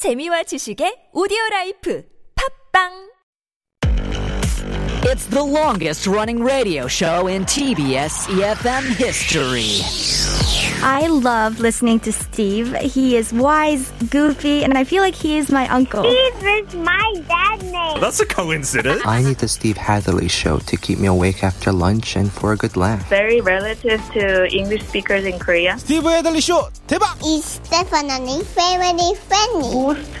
재미와 지식의 오디오 라이프 팝빵 It's the longest running radio show in TBS EFM history. I love listening to Steve. He is wise, goofy, and I feel like he is my uncle. Steve is my dad name. That's a coincidence. I need the Steve Hadley show to keep me awake after lunch and for a good laugh. Very relative to English speakers in Korea. Steve Hadley show, 대박! Is family friendly?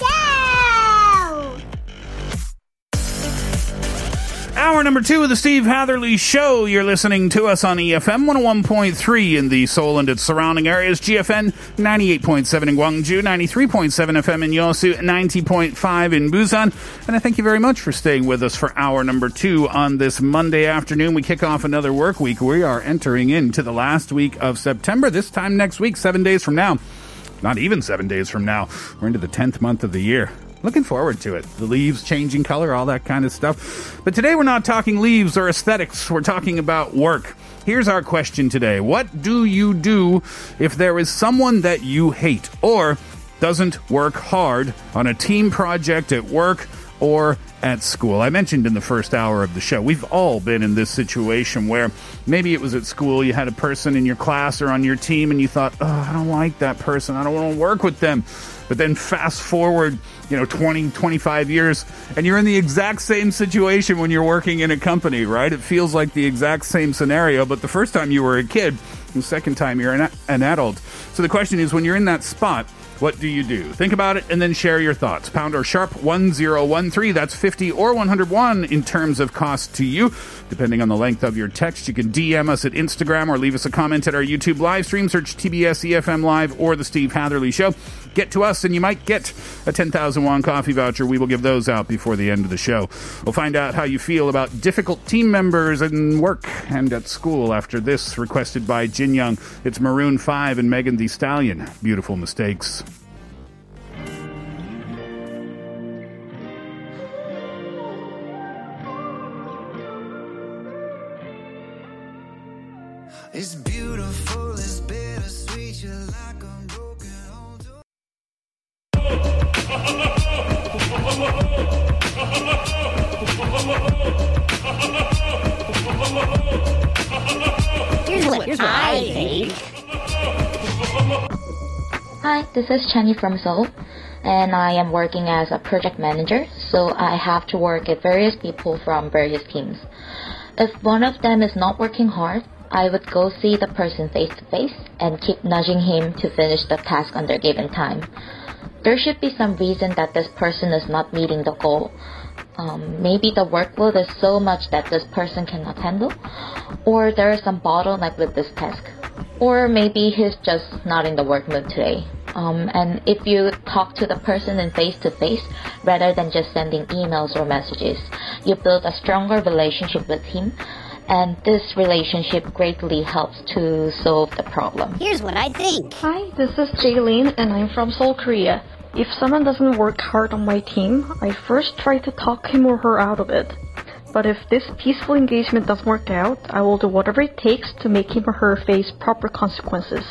Hour number two of the Steve Hatherley Show. You're listening to us on EFM 101.3 in the Seoul and its surrounding areas, GFN 98.7 in Gwangju, 93.7 FM in Yosu, 90.5 in Busan. And I thank you very much for staying with us for hour number two on this Monday afternoon. We kick off another work week. We are entering into the last week of September. This time next week, seven days from now. Not even seven days from now. We're into the 10th month of the year. Looking forward to it. The leaves changing color, all that kind of stuff. But today we're not talking leaves or aesthetics. We're talking about work. Here's our question today. What do you do if there is someone that you hate or doesn't work hard on a team project at work or at school. I mentioned in the first hour of the show, we've all been in this situation where maybe it was at school, you had a person in your class or on your team, and you thought, oh, I don't like that person, I don't want to work with them. But then fast forward, you know, 20, 25 years, and you're in the exact same situation when you're working in a company, right? It feels like the exact same scenario, but the first time you were a kid, the second time you're an, an adult. So the question is when you're in that spot, what do you do? Think about it and then share your thoughts. Pound or sharp 1013, that's 50 or 101 in terms of cost to you. Depending on the length of your text, you can DM us at Instagram or leave us a comment at our YouTube live stream. Search TBS EFM Live or The Steve Hatherley Show. Get to us and you might get a 10,000 won coffee voucher. We will give those out before the end of the show. We'll find out how you feel about difficult team members in work and at school after this, requested by Jin Young. It's Maroon 5 and Megan Thee Stallion. Beautiful mistakes. It's beautiful, it's bittersweet. You're like a Hi, this is Jenny from Seoul, and I am working as a project manager, so I have to work with various people from various teams. If one of them is not working hard, I would go see the person face to face and keep nudging him to finish the task under given time. There should be some reason that this person is not meeting the goal. Um, maybe the workload is so much that this person cannot handle, or there is some bottleneck with this task, or maybe he's just not in the work mood today. Um, and if you talk to the person in face to face rather than just sending emails or messages, you build a stronger relationship with him, and this relationship greatly helps to solve the problem. Here's what I think. Hi, this is Jaylene and I'm from Seoul, Korea. If someone doesn't work hard on my team, I first try to talk him or her out of it. But if this peaceful engagement doesn't work out, I will do whatever it takes to make him or her face proper consequences.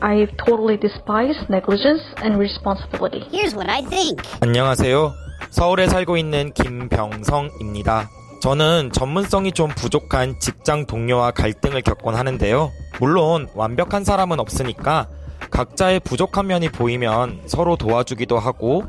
I totally despise negligence and responsibility. Here's what I think. 안녕하세요. 서울에 살고 있는 김병성입니다. 저는 전문성이 좀 부족한 직장 동료와 갈등을 겪곤 하는데요. 물론 완벽한 사람은 없으니까 각자의 부족한 면이 보이면 서로 도와주기도 하고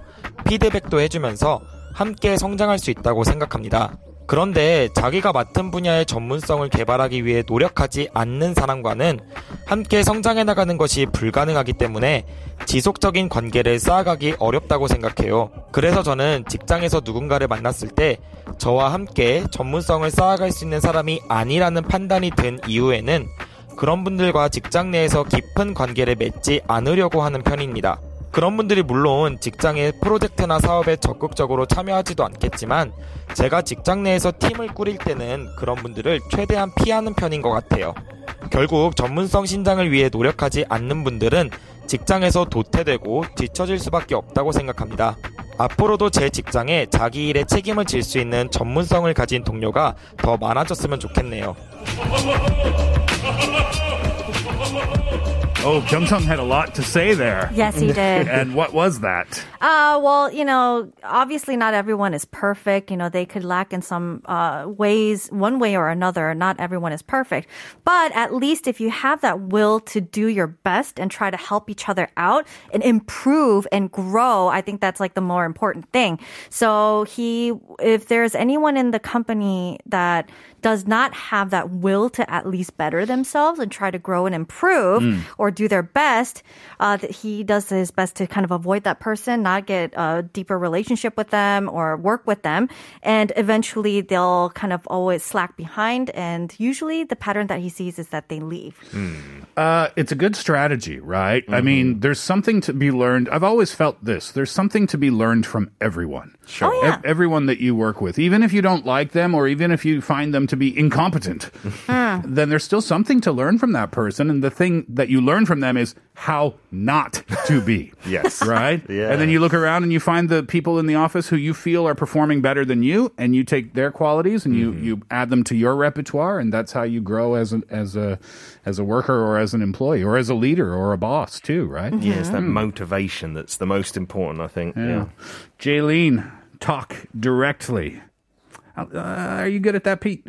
피드백도 해주면서 함께 성장할 수 있다고 생각합니다. 그런데 자기가 맡은 분야의 전문성을 개발하기 위해 노력하지 않는 사람과는 함께 성장해 나가는 것이 불가능하기 때문에 지속적인 관계를 쌓아가기 어렵다고 생각해요. 그래서 저는 직장에서 누군가를 만났을 때 저와 함께 전문성을 쌓아갈 수 있는 사람이 아니라는 판단이 든 이후에는 그런 분들과 직장 내에서 깊은 관계를 맺지 않으려고 하는 편입니다. 그런 분들이 물론 직장의 프로젝트나 사업에 적극적으로 참여하지도 않겠지만 제가 직장 내에서 팀을 꾸릴 때는 그런 분들을 최대한 피하는 편인 것 같아요. 결국 전문성 신장을 위해 노력하지 않는 분들은 직장에서 도태되고 뒤처질 수밖에 없다고 생각합니다. 앞으로도 제 직장에 자기 일에 책임을 질 수 있는 전문성을 가진 동료가 더 많아졌으면 좋겠네요. Oh, Byung-sung had a lot to say there. Yes, he did. and what was that? Uh, well, you know, obviously not everyone is perfect. You know, they could lack in some uh, ways, one way or another. Not everyone is perfect. But at least if you have that will to do your best and try to help each other out and improve and grow, I think that's like the more important thing. So he, if there's anyone in the company that does not have that will to at least better themselves and try to grow and improve Mm. or do their best, uh, that he does his best to kind of avoid that person, not get a deeper relationship with them or work with them. And eventually they'll kind of always slack behind. And usually the pattern that he sees is that they leave. Uh, it's a good strategy, right? I mean, there's something to be learned. I've always felt this. There's something to be learned from everyone. Sure. Oh, yeah. Ev- everyone that you work with, even if you don't like them or even if you find them to be incompetent, then there's still something to learn from that person. And the thing that you learn from them is how not to be. Yes. Right? Yeah. And then you look around and you find the people in the office who you feel are performing better than you, and you take their qualities and you, you add them to your repertoire, and that's how you grow as a, as a as a worker or as an employee or as a leader or a boss too, right? Yeah, it's that Mm. motivation that's the most important, I think. Yeah. Yeah. Jaylene, talk directly. Uh, are you good at that, Pete?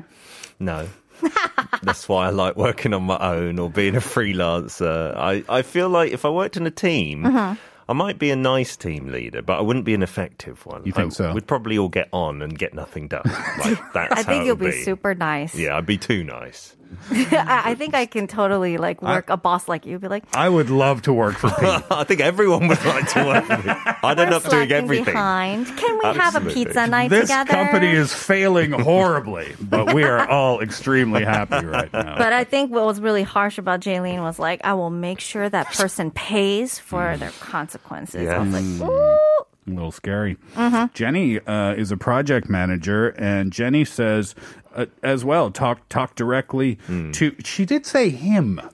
No. That's why I like working on my own or being a freelancer. I, I feel like if I worked in a team, Uh-huh. I might be a nice team leader, but I wouldn't be an effective one. You think I- so? We'd probably all get on and get nothing done. Like that's I think it you'll would be super nice. Yeah, I'd be too nice. I I think I can totally like work a boss like you. Be like, I would love to work for Pete. I think everyone would like to work with me. I'd end we're up doing everything. behind. Can we have a pizza night this together? This company is failing horribly, but we are all extremely happy right now. But I think what was really harsh about Jaylene was like, I will make sure that person pays for their consequences. I was like, ooh. A little scary. Mhm. Jenny uh, is a project manager, and Jenny says uh, as well, talk talk directly to. She did say him.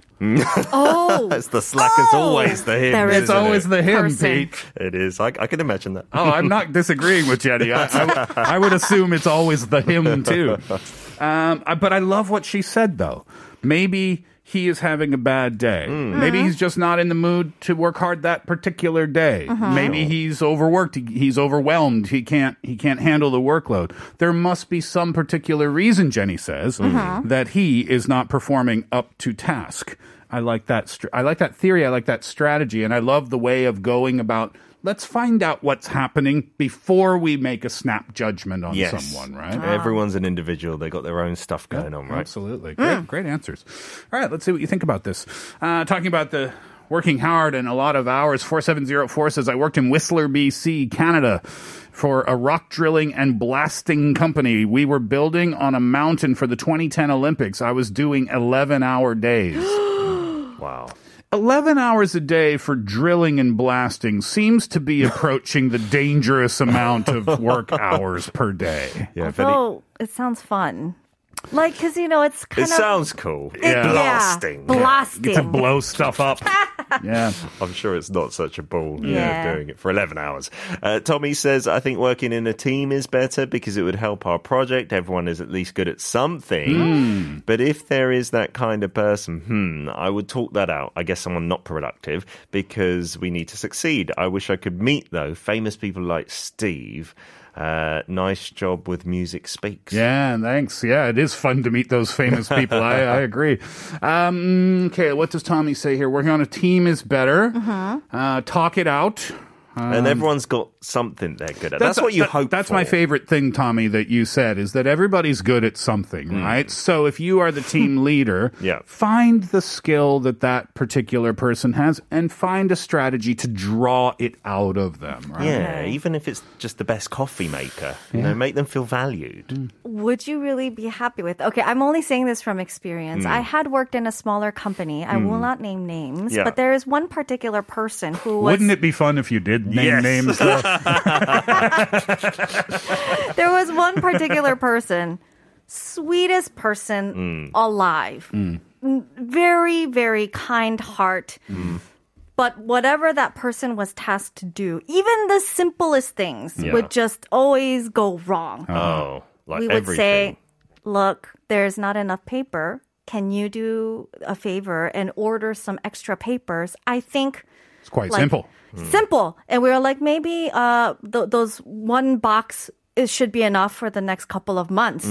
Oh, It's the slack is always the him. There is always it? the him, Pete. It is. I, I can imagine that. Oh, I'm not disagreeing with Jenny. I, I, I would assume it's always the him too. Um, I- but I love what she said though. Maybe he is having a bad day. Maybe he's just not in the mood to work hard that particular day. Uh-huh. Maybe he's overworked. He's overwhelmed. He can't. He can't handle the workload. There must be some particular reason, Jenny says, Uh-huh. that he is not performing up to task. I like that. Str- I like that theory. I like that strategy, and I love the way of going about. Let's find out what's happening before we make a snap judgment on Yes. someone, right? Everyone's an individual. They got their own stuff going on, right? Absolutely. Great, great answers. All right, let's see what you think about this. Uh, talking about the working hard and a lot of hours, 4704 says, I worked in Whistler, BC, Canada for a rock drilling and blasting company. We were building on a mountain for the 2010 Olympics. I was doing 11 hour days. wow. 11 hours a day for drilling and blasting seems to be approaching the dangerous amount of work hours per day. Yeah, although it sounds fun. Like, because, you know, it's kind of It of. sounds cool. Yeah. Blasting. Yeah, blasting. to blow stuff up. yeah. I'm sure it's not such a ball you know, Yeah. doing it for 11 hours. Uh, Tommy says, I think working in a team is better because it would help our project. Everyone is at least good at something. Hmm. But if there is that kind of person, hmm, I would talk that out. I guess someone not productive because we need to succeed. I wish I could meet, though, famous people like Steve. Uh, nice job with Music Speaks. Yeah, thanks. Yeah, it is fun to meet those famous people. I, I agree. Um, okay, what does Tommy say here? Working on a team is better. Uh-huh. Uh, talk it out. And Um, everyone's got something they're good at. That's, what you that- hope. That's for. my favorite thing, Tommy, that you said is that everybody's good at something, right? So if you are the team leader. Yeah. find the skill that that particular person has and find a strategy to draw it out of them, right? Yeah, even if it's just the best coffee maker, you know, make them feel valued. Would you really be happy with? Okay, I'm only saying this from experience. Mm. I had worked in a smaller company. I will Mm. not name names, Yeah. but there is one particular person who was Wouldn't it be fun if you did name Yes. names? though? there was one particular person, sweetest person alive. N- Very, very kind heart. But whatever that person was tasked to do, even the simplest things Yeah. would just always go wrong. Oh, like we would everything. say, look, there's not enough paper. Can you do a favor and order some extra papers? I think It's quite like, simple. Simple. And we were like, maybe uh, th- those one box it should be enough for the next couple of months.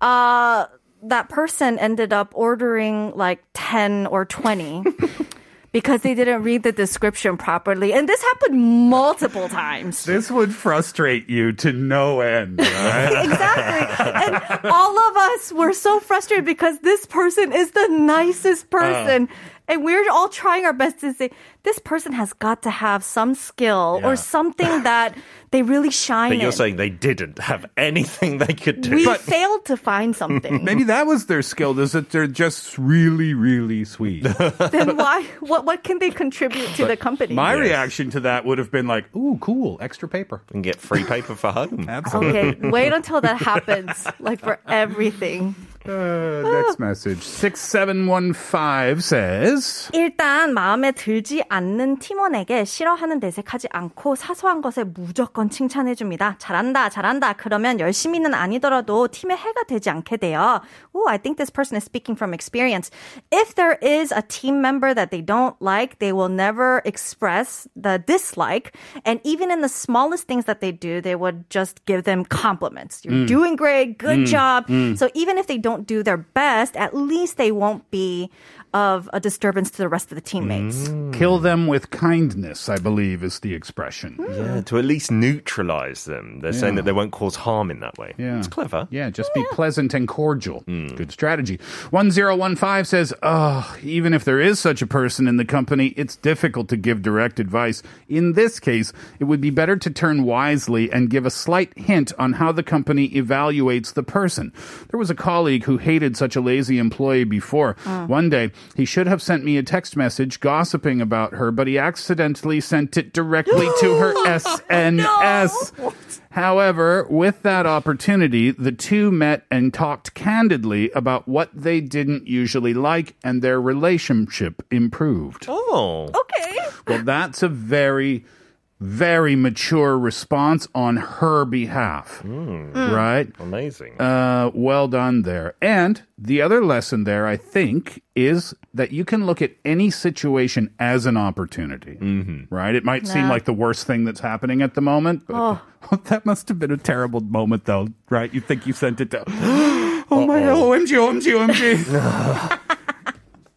Uh, that person ended up ordering like 10 or 20 because they didn't read the description properly. And this happened multiple times. This would frustrate you to no end, right? exactly. And all of us were so frustrated because this person is the nicest uh. person. And we're all trying our best to say, this person has got to have some skill Yeah. or something that they really shine But you're in. saying they didn't have anything they could do. we failed to find something. Maybe that was their skill, is that they're just really, really sweet. then why? What what can they contribute to the company? My reaction to that would have been like, ooh, cool, extra paper. and get free paper for home. Absolutely. Okay, wait until that happens. Like for everything. Uh, next message. 6715 says, 일단 마음에 들지 않는 팀원에게 싫어하는 내색하지 않고 사소한 것에 무조건 칭찬해 줍니다. 잘한다, 잘한다. 그러면 열심히는 아니더라도 팀의 해가 되지 않게 돼요. Ooh, I think this person is speaking from experience. If there is a team member that they don't like, they will never express the dislike. And even in the smallest things that they do, they would just give them compliments. You're Mm. doing great, good Mm. job. Mm. So even if they don't do their best, at least they won't be of a disturbance to the rest of the teammates. Mm. kill them with kindness, I believe is the expression. Yeah, to at least neutralize them. They're saying that they won't cause harm in that way. Yeah. It's clever. Yeah, just be pleasant and cordial. Mm. Good strategy. 1015 says, Oh, even if there is such a person in the company, it's difficult to give direct advice. In this case, it would be better to turn wisely and give a slight hint on how the company evaluates the person. There was a colleague who hated such a lazy employee before. Oh. One day, he should have sent me a text message gossiping about her, but he accidentally sent it directly to her SNS. However, with that opportunity, the two met and talked candidly about what they didn't usually like, and their relationship improved. Oh. Okay. Well, that's a very, very mature response on her behalf. Hmm. Hmm. Right? Amazing. Uh, well done there. And the other lesson there, I think, is that you can look at any situation as an opportunity. Mm-hmm. Right? It might seem like the worst thing that's happening at the moment, but Oh. that must have been a terrible moment, though, right? You think you sent it to. oh my OMG, OMG, OMG.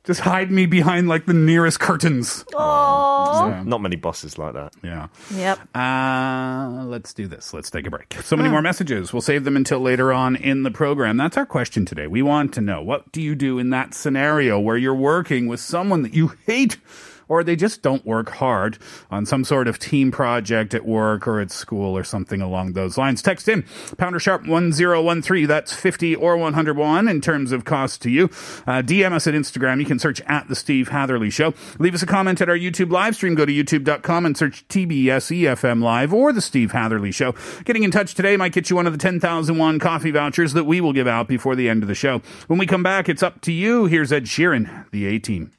Just hide me behind like the nearest curtains. Oh. Yeah. Not many bosses like that. Yeah. Yep. Uh, let's do this. Let's take a break. So many more messages. We'll save them until later on in the program. That's our question today. We want to know what do you do in that scenario where you're working with someone that you hate or they just don't work hard on some sort of team project at work or at school or something along those lines. Text in pounder sharp 1013. That's 50 or 101 in terms of cost to you. Uh, DM us at Instagram. You can search at the Steve Hatherley Show. Leave us a comment at our YouTube live stream. Go to youtube.com and search TBS EFM Live or the Steve Hatherley Show. Getting in touch today might get you one of the 10,001 coffee vouchers that we will give out before the end of the show. When we come back, it's up to you. Here's Ed Sheeran, the A Team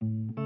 thank you